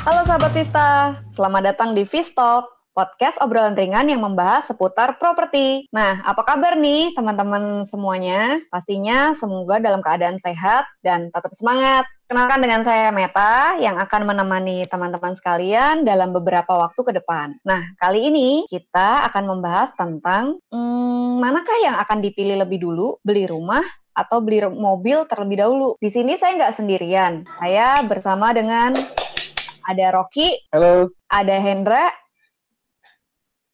Halo sahabat Vista, selamat datang di Vistalk, podcast obrolan ringan yang membahas seputar properti. Nah, apa kabar nih teman-teman semuanya? Pastinya semoga dalam keadaan sehat dan tetap semangat. Kenalkan dengan saya Meta yang akan menemani teman-teman sekalian dalam beberapa waktu ke depan. Nah, kali ini kita akan membahas tentang hmm, manakah yang akan dipilih lebih dulu, beli rumah atau beli mobil terlebih dahulu. Di sini saya nggak sendirian. Saya bersama dengan ada Rocky, Halo. ada Hendra,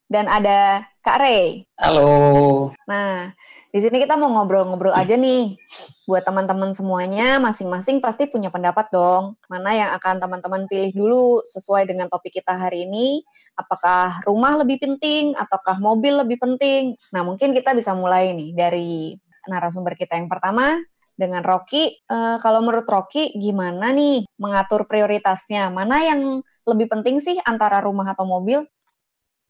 dan ada Kak Ray. Halo. Nah, di sini kita mau ngobrol-ngobrol aja nih. Buat teman-teman semuanya, masing-masing pasti punya pendapat dong. Mana yang akan teman-teman pilih dulu sesuai dengan topik kita hari ini. Apakah rumah lebih penting ataukah mobil lebih penting? Nah, mungkin kita bisa mulai nih dari narasumber kita yang pertama dengan Rocky. Uh, kalau menurut Rocky, gimana nih mengatur prioritasnya? Mana yang lebih penting sih antara rumah atau mobil?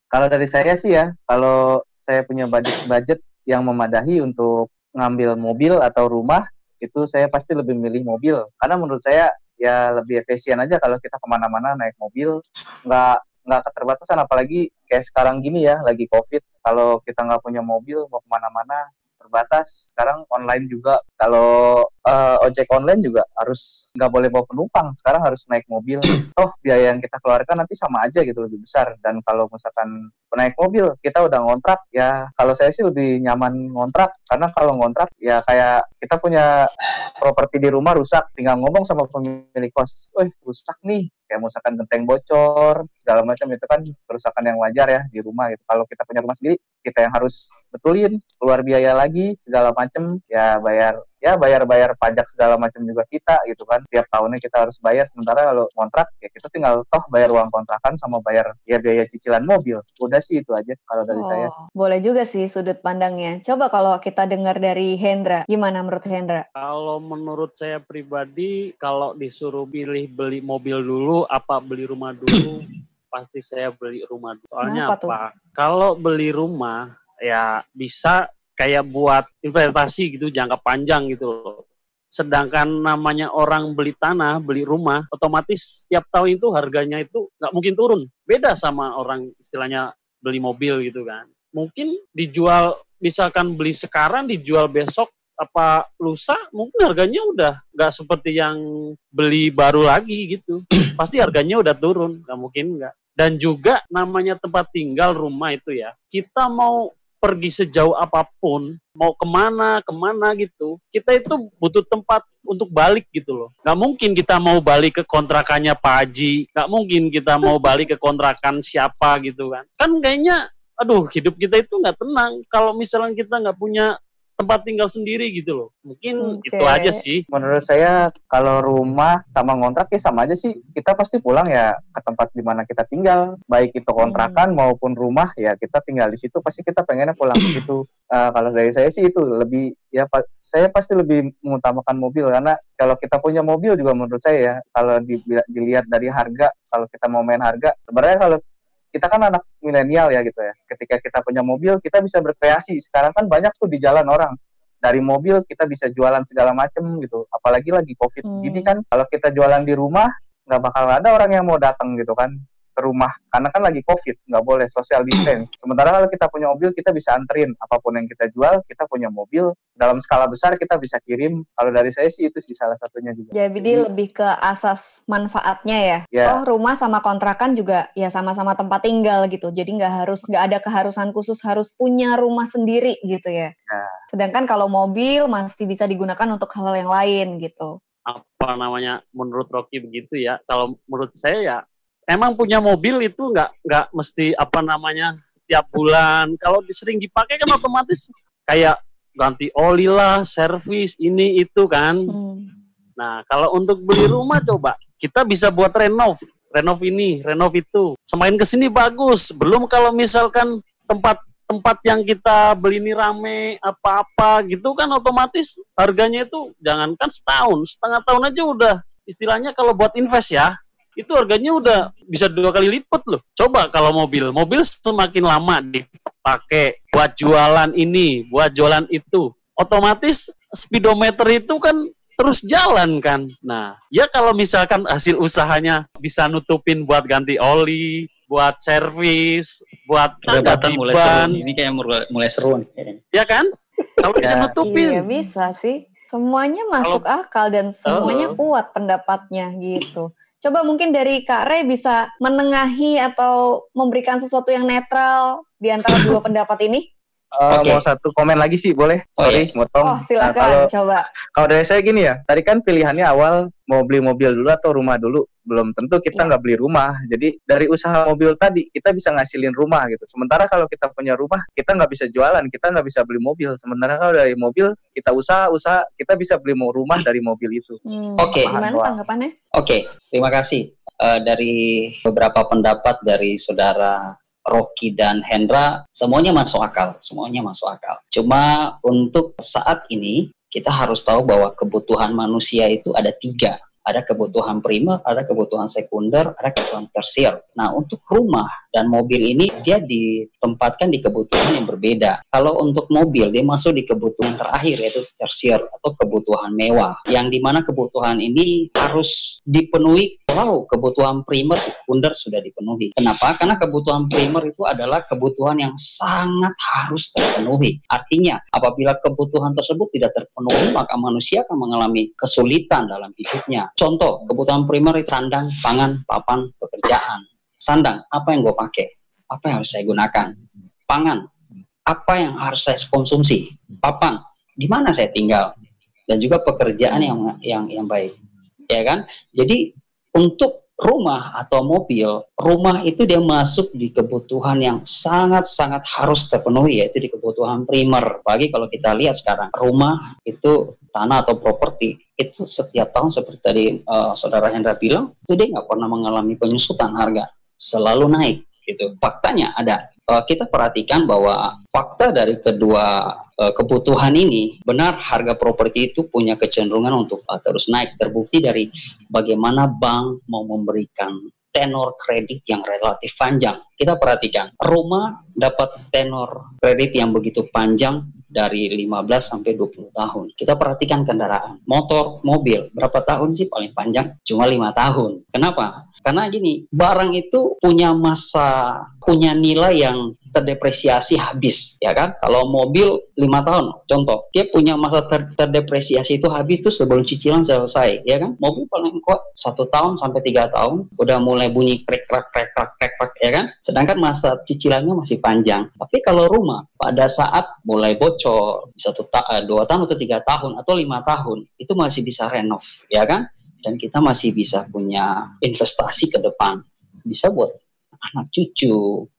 Kalau dari saya sih ya, kalau saya punya budget budget yang memadahi untuk ngambil mobil atau rumah, itu saya pasti lebih milih mobil. Karena menurut saya ya lebih efisien aja kalau kita ke mana-mana naik mobil, nggak nggak keterbatasan apalagi kayak sekarang gini ya lagi covid kalau kita nggak punya mobil mau ke mana-mana terbatas. Sekarang online juga kalau uh, ojek online juga harus nggak boleh bawa penumpang. Sekarang harus naik mobil. Toh biaya yang kita keluarkan nanti sama aja gitu lebih besar. Dan kalau misalkan naik mobil kita udah ngontrak ya kalau saya sih lebih nyaman ngontrak karena kalau ngontrak ya kayak kita punya properti di rumah rusak tinggal ngomong sama pemilik kos, "Eh, rusak nih." Kayak misalkan genteng bocor, segala macam itu kan kerusakan yang wajar ya di rumah gitu. Kalau kita punya rumah sendiri, kita yang harus betulin, keluar biaya lagi segala macam, ya bayar ya bayar-bayar pajak segala macam juga kita gitu kan. Tiap tahunnya kita harus bayar. Sementara kalau kontrak ya kita tinggal toh bayar uang kontrakan sama bayar ya biaya cicilan mobil. Udah sih itu aja kalau dari oh, saya. boleh juga sih sudut pandangnya. Coba kalau kita dengar dari Hendra gimana menurut Hendra? Kalau menurut saya pribadi kalau disuruh pilih beli mobil dulu apa beli rumah dulu? Pasti saya beli rumah dulu. Soalnya Kenapa apa? tuh? kalau beli rumah ya bisa kayak buat investasi gitu jangka panjang gitu loh. Sedangkan namanya orang beli tanah, beli rumah, otomatis tiap tahun itu harganya itu nggak mungkin turun. Beda sama orang istilahnya beli mobil gitu kan. Mungkin dijual, misalkan beli sekarang, dijual besok, apa lusa mungkin harganya udah nggak seperti yang beli baru lagi gitu pasti harganya udah turun nggak mungkin nggak dan juga namanya tempat tinggal rumah itu ya kita mau pergi sejauh apa pun, mau ke mana, ke mana gitu, kita itu butuh tempat untuk balik gitu loh. Gak mungkin kita mau balik ke kontrakannya Pak Haji, gak mungkin kita mau balik ke kontrakan siapa gitu kan. Kan kayaknya, aduh hidup kita itu nggak tenang. Kalau misalnya kita nggak punya tempat tinggal sendiri gitu loh. Mungkin okay. itu aja sih. Menurut saya kalau rumah sama ngontrak ya sama aja sih. Kita pasti pulang ya ke tempat di mana kita tinggal. Baik itu kontrakan hmm. maupun rumah ya kita tinggal di situ pasti kita pengennya pulang ke situ. Uh, kalau dari saya sih itu lebih ya pa saya pasti lebih mengutamakan mobil karena kalau kita punya mobil juga menurut saya ya kalau di, dilihat dari harga kalau kita mau main harga sebenarnya kalau kita kan anak milenial ya gitu ya. Ketika kita punya mobil, kita bisa berkreasi. Sekarang kan banyak tuh di jalan orang. Dari mobil kita bisa jualan segala macem gitu. Apalagi lagi covid hmm. gini kan, kalau kita jualan di rumah nggak bakal ada orang yang mau datang gitu kan ke rumah karena kan lagi covid nggak boleh social distance. Sementara kalau kita punya mobil kita bisa anterin. Apa pun yang kita jual kita punya mobil. Dalam skala besar kita bisa kirim. Kalau dari saya sih itu sih salah satunya juga. Jadi, jadi lebih ke asas manfaatnya ya? Yeah. oh rumah sama kontrakan juga ya sama-sama tempat tinggal gitu. Jadi nggak harus nggak ada keharusan khusus harus punya rumah sendiri gitu ya? Yeah. sedangkan kalau mobil masih bisa digunakan untuk hal yang lain gitu. Apa namanya menurut Rocky begitu ya? Kalau menurut saya ya emang punya mobil itu nggak nggak mesti apa namanya tiap bulan. Kalau sering dipakai kan otomatis kayak ganti oli lah, servis ini itu kan. Hmm. Nah kalau untuk beli rumah coba kita bisa buat renov, renov ini, renov itu. Semakin ke sini bagus. Belum kalau misalkan tempat tempat yang kita beli ini rame apa-apa gitu kan otomatis harganya itu jangankan setahun setengah tahun aja udah istilahnya kalau buat invest ya itu harganya udah bisa dua kali lipat loh. Coba kalau mobil, mobil semakin lama dipakai buat jualan ini, buat jualan itu, otomatis speedometer itu kan terus jalan kan. Nah, ya kalau misalkan hasil usahanya bisa nutupin buat ganti oli, buat servis, buat perdebatan mulai seru. Ini kayak mulai seru nih. Ya kan? Kalau bisa ya. nutupin. Iya bisa sih. Semuanya masuk kalau, akal dan semuanya uh, kuat pendapatnya gitu. Coba mungkin dari Kak Re bisa menengahi atau memberikan sesuatu yang netral di antara dua pendapat ini. Uh, eh, okay. Mau satu komen lagi sih boleh? Oh, Sorry, oh, motong. Oh silakan, nah, kalau, coba. Kalau dari saya gini ya, tadi kan pilihannya awal mau beli mobil dulu atau rumah dulu. Belum tentu kita iya. nggak beli rumah. Jadi dari usaha mobil tadi kita bisa ngasilin rumah gitu. Sementara kalau kita punya rumah, kita nggak bisa jualan, kita nggak bisa beli mobil. Sementara kalau dari mobil kita usaha usaha kita bisa beli rumah dari mobil itu. Hmm. Oke. Okay. Gimana tanggapannya? Oke, okay. terima kasih. Uh, dari beberapa pendapat dari saudara Rocky dan Hendra semuanya masuk akal, semuanya masuk akal. Cuma untuk saat ini kita harus tahu bahwa kebutuhan manusia itu ada tiga ada kebutuhan primer, ada kebutuhan sekunder, ada kebutuhan tersier. Nah, untuk rumah dan mobil ini dia ditempatkan di kebutuhan yang berbeda. Kalau untuk mobil dia masuk di kebutuhan terakhir yaitu tersier atau kebutuhan mewah. Yang di mana kebutuhan ini harus dipenuhi kalau kebutuhan primer sekunder sudah dipenuhi. Kenapa? Karena kebutuhan primer itu adalah kebutuhan yang sangat harus terpenuhi. Artinya, apabila kebutuhan tersebut tidak terpenuhi, maka manusia akan mengalami kesulitan dalam hidupnya. Contoh, kebutuhan primer sandang, pangan, papan, pekerjaan. Sandang, apa yang gue pakai? Apa yang harus saya gunakan? Pangan, apa yang harus saya konsumsi? Papan, di mana saya tinggal? Dan juga pekerjaan yang yang yang baik. Ya kan? Jadi untuk rumah atau mobil, rumah itu dia masuk di kebutuhan yang sangat-sangat harus terpenuhi yaitu di kebutuhan primer. Bagi kalau kita lihat sekarang, rumah itu tanah atau properti itu setiap tahun seperti tadi uh, saudara Hendra bilang itu dia nggak pernah mengalami penyusutan harga selalu naik gitu faktanya ada uh, kita perhatikan bahwa fakta dari kedua uh, kebutuhan ini benar harga properti itu punya kecenderungan untuk uh, terus naik terbukti dari bagaimana bank mau memberikan tenor kredit yang relatif panjang. Kita perhatikan, rumah dapat tenor kredit yang begitu panjang dari 15 sampai 20 tahun. Kita perhatikan kendaraan, motor, mobil, berapa tahun sih paling panjang? Cuma lima tahun. Kenapa? Karena gini, barang itu punya masa, punya nilai yang terdepresiasi habis, ya kan? Kalau mobil lima tahun, contoh, dia punya masa ter terdepresiasi itu habis tuh sebelum cicilan selesai, ya kan? Mobil paling kuat satu tahun sampai tiga tahun, udah mulai bunyi krek krek krek krek krek krek, ya kan? Sedangkan masa cicilannya masih panjang. Tapi kalau rumah pada saat mulai bocor satu ta eh, dua tahun atau tiga tahun atau lima tahun itu masih bisa renov, ya kan? Dan kita masih bisa punya investasi ke depan. Bisa buat anak cucu.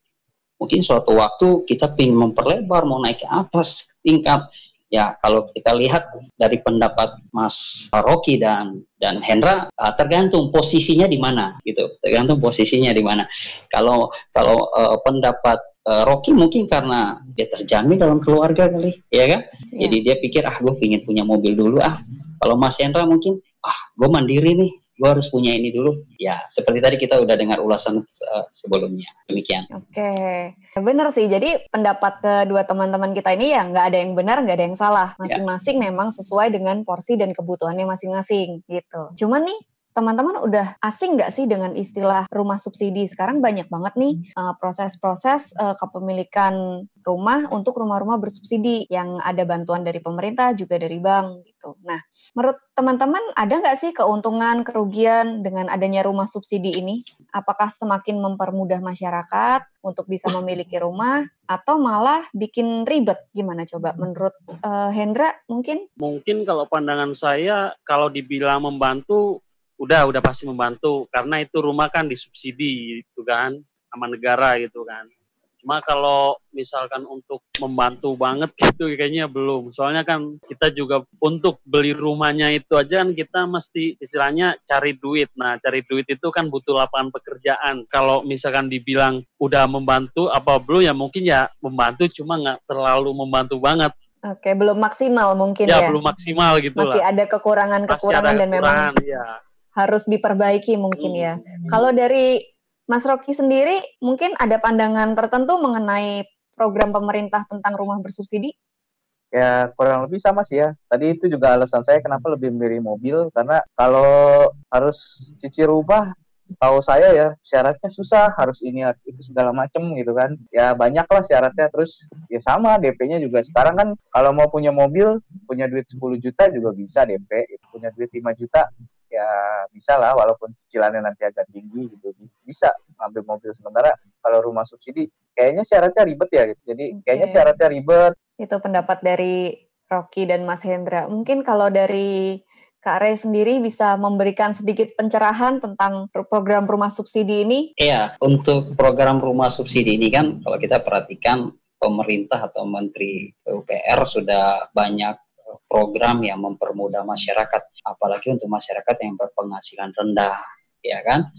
Mungkin suatu waktu kita ingin memperlebar mau naik ke atas tingkat. Ya kalau kita lihat dari pendapat Mas Rocky dan dan Hendra uh, tergantung posisinya di mana gitu. Tergantung posisinya di mana. Kalau kalau uh, pendapat uh, Rocky mungkin karena dia terjamin dalam keluarga kali ya kan? Ya. jadi dia pikir ah gue ingin punya mobil dulu ah. Kalau Mas Hendra mungkin ah gue mandiri nih gue harus punya ini dulu ya seperti tadi kita udah dengar ulasan uh, sebelumnya demikian oke okay. benar sih jadi pendapat kedua teman-teman kita ini ya nggak ada yang benar nggak ada yang salah ya. masing-masing ya. memang sesuai dengan porsi dan kebutuhannya masing-masing gitu cuman nih teman-teman udah asing nggak sih dengan istilah rumah subsidi? Sekarang banyak banget nih uh, proses-proses uh, kepemilikan rumah untuk rumah-rumah bersubsidi yang ada bantuan dari pemerintah juga dari bank gitu. Nah, menurut teman-teman ada nggak sih keuntungan, kerugian dengan adanya rumah subsidi ini? Apakah semakin mempermudah masyarakat untuk bisa memiliki rumah atau malah bikin ribet? Gimana coba menurut uh, Hendra mungkin? Mungkin kalau pandangan saya kalau dibilang membantu udah udah pasti membantu. Karena itu rumah kan disubsidi itu kan sama negara gitu kan. Cuma kalau misalkan untuk membantu banget gitu kayaknya belum. Soalnya kan kita juga untuk beli rumahnya itu aja kan kita mesti istilahnya cari duit. Nah cari duit itu kan butuh lapangan pekerjaan. Kalau misalkan dibilang udah membantu apa belum ya mungkin ya membantu cuma nggak terlalu membantu banget. Oke, belum maksimal mungkin ya. Ya, belum maksimal gitu Masih lah. ada kekurangan-kekurangan dan memang ya harus diperbaiki mungkin ya. Hmm. Kalau dari Mas Rocky sendiri mungkin ada pandangan tertentu mengenai program pemerintah tentang rumah bersubsidi? Ya kurang lebih sama sih ya. Tadi itu juga alasan saya kenapa lebih milih mobil karena kalau harus cicil rumah setahu saya ya syaratnya susah harus ini harus itu segala macem gitu kan ya banyak lah syaratnya terus ya sama DP-nya juga sekarang kan kalau mau punya mobil punya duit 10 juta juga bisa DP punya duit 5 juta ya bisa lah walaupun cicilannya nanti agak tinggi gitu. Bisa ngambil mobil sementara. Kalau rumah subsidi kayaknya syaratnya ribet ya gitu. Jadi okay. kayaknya syaratnya ribet. Itu pendapat dari Rocky dan Mas Hendra. Mungkin kalau dari Kak Ray sendiri bisa memberikan sedikit pencerahan tentang program rumah subsidi ini? Iya, untuk program rumah subsidi ini kan kalau kita perhatikan pemerintah atau Menteri PUPR sudah banyak program yang mempermudah masyarakat, apalagi untuk masyarakat yang berpenghasilan rendah, ya kan?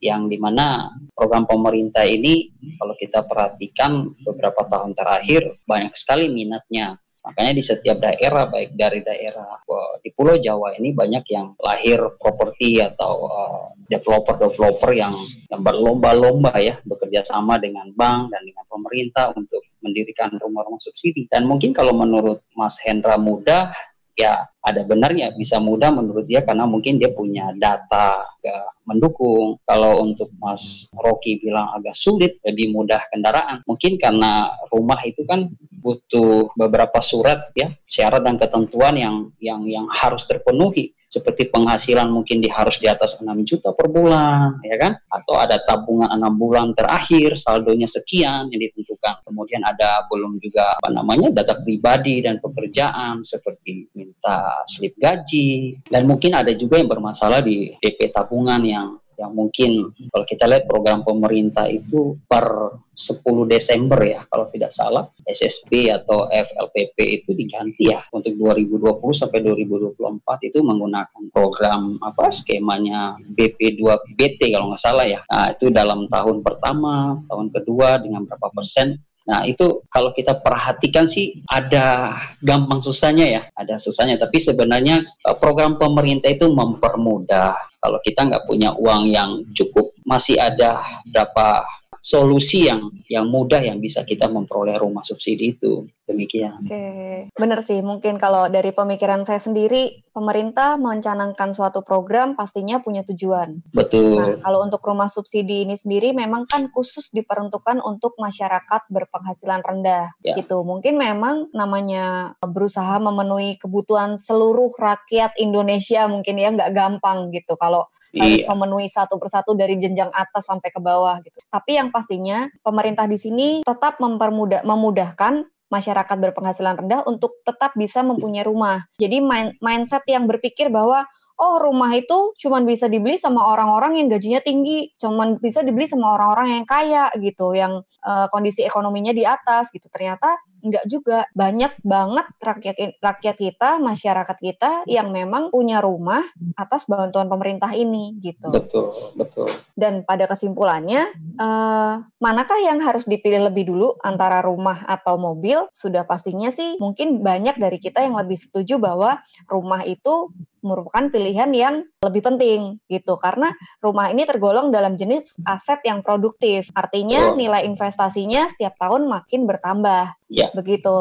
Yang di mana program pemerintah ini kalau kita perhatikan beberapa tahun terakhir banyak sekali minatnya Makanya di setiap daerah, baik dari daerah di Pulau Jawa ini banyak yang lahir properti atau uh, developer-developer yang, yang berlomba-lomba ya bekerja sama dengan bank dan dengan pemerintah untuk mendirikan rumah-rumah subsidi. Dan mungkin kalau menurut Mas Hendra mudah, ya ada benarnya bisa mudah menurut dia karena mungkin dia punya data agak mendukung. Kalau untuk Mas Rocky bilang agak sulit, lebih mudah kendaraan. Mungkin karena rumah itu kan butuh beberapa surat ya, syarat dan ketentuan yang yang yang harus terpenuhi seperti penghasilan mungkin di harus di atas 6 juta per bulan, ya kan? Atau ada tabungan enam bulan terakhir, saldonya sekian yang. Kemudian ada belum juga apa namanya data pribadi dan pekerjaan seperti minta slip gaji. Dan mungkin ada juga yang bermasalah di DP tabungan yang yang mungkin kalau kita lihat program pemerintah itu per 10 Desember ya kalau tidak salah SSB atau FLPP itu diganti ya. Untuk 2020 sampai 2024 itu menggunakan program apa skemanya BP2BT kalau nggak salah ya. Nah itu dalam tahun pertama tahun kedua dengan berapa persen Nah, itu kalau kita perhatikan sih ada gampang susahnya ya, ada susahnya. Tapi sebenarnya eh, program pemerintah itu mempermudah. Kalau kita nggak punya uang yang cukup, masih ada berapa solusi yang yang mudah yang bisa kita memperoleh rumah subsidi itu demikian. Oke, benar sih. Mungkin kalau dari pemikiran saya sendiri, pemerintah mencanangkan suatu program pastinya punya tujuan. Betul. Nah, kalau untuk rumah subsidi ini sendiri memang kan khusus diperuntukkan untuk masyarakat berpenghasilan rendah, ya. gitu. Mungkin memang namanya berusaha memenuhi kebutuhan seluruh rakyat Indonesia mungkin ya nggak gampang gitu. Kalau harus iya. memenuhi satu persatu dari jenjang atas sampai ke bawah gitu. Tapi yang pastinya pemerintah di sini tetap mempermudah memudahkan masyarakat berpenghasilan rendah untuk tetap bisa mempunyai rumah. Jadi main, mindset yang berpikir bahwa oh rumah itu cuma bisa dibeli sama orang-orang yang gajinya tinggi, cuma bisa dibeli sama orang-orang yang kaya gitu, yang uh, kondisi ekonominya di atas gitu. Ternyata enggak juga. Banyak banget rakyat rakyat kita masyarakat kita yang memang punya rumah atas bantuan pemerintah ini gitu. Betul betul. Dan pada kesimpulannya eh, manakah yang harus dipilih lebih dulu antara rumah atau mobil? Sudah pastinya sih mungkin banyak dari kita yang lebih setuju bahwa rumah itu merupakan pilihan yang lebih penting gitu karena rumah ini tergolong dalam jenis aset yang produktif artinya nilai investasinya setiap tahun makin bertambah Ya. Begitu.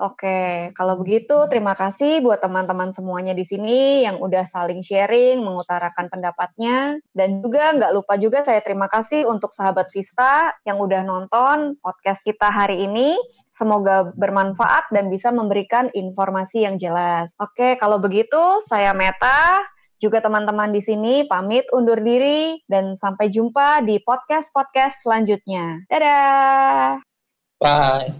Oke, kalau begitu terima kasih buat teman-teman semuanya di sini yang udah saling sharing, mengutarakan pendapatnya. Dan juga nggak lupa juga saya terima kasih untuk sahabat Vista yang udah nonton podcast kita hari ini. Semoga bermanfaat dan bisa memberikan informasi yang jelas. Oke, kalau begitu saya Meta juga teman-teman di sini pamit undur diri dan sampai jumpa di podcast-podcast selanjutnya. Dadah. Bye.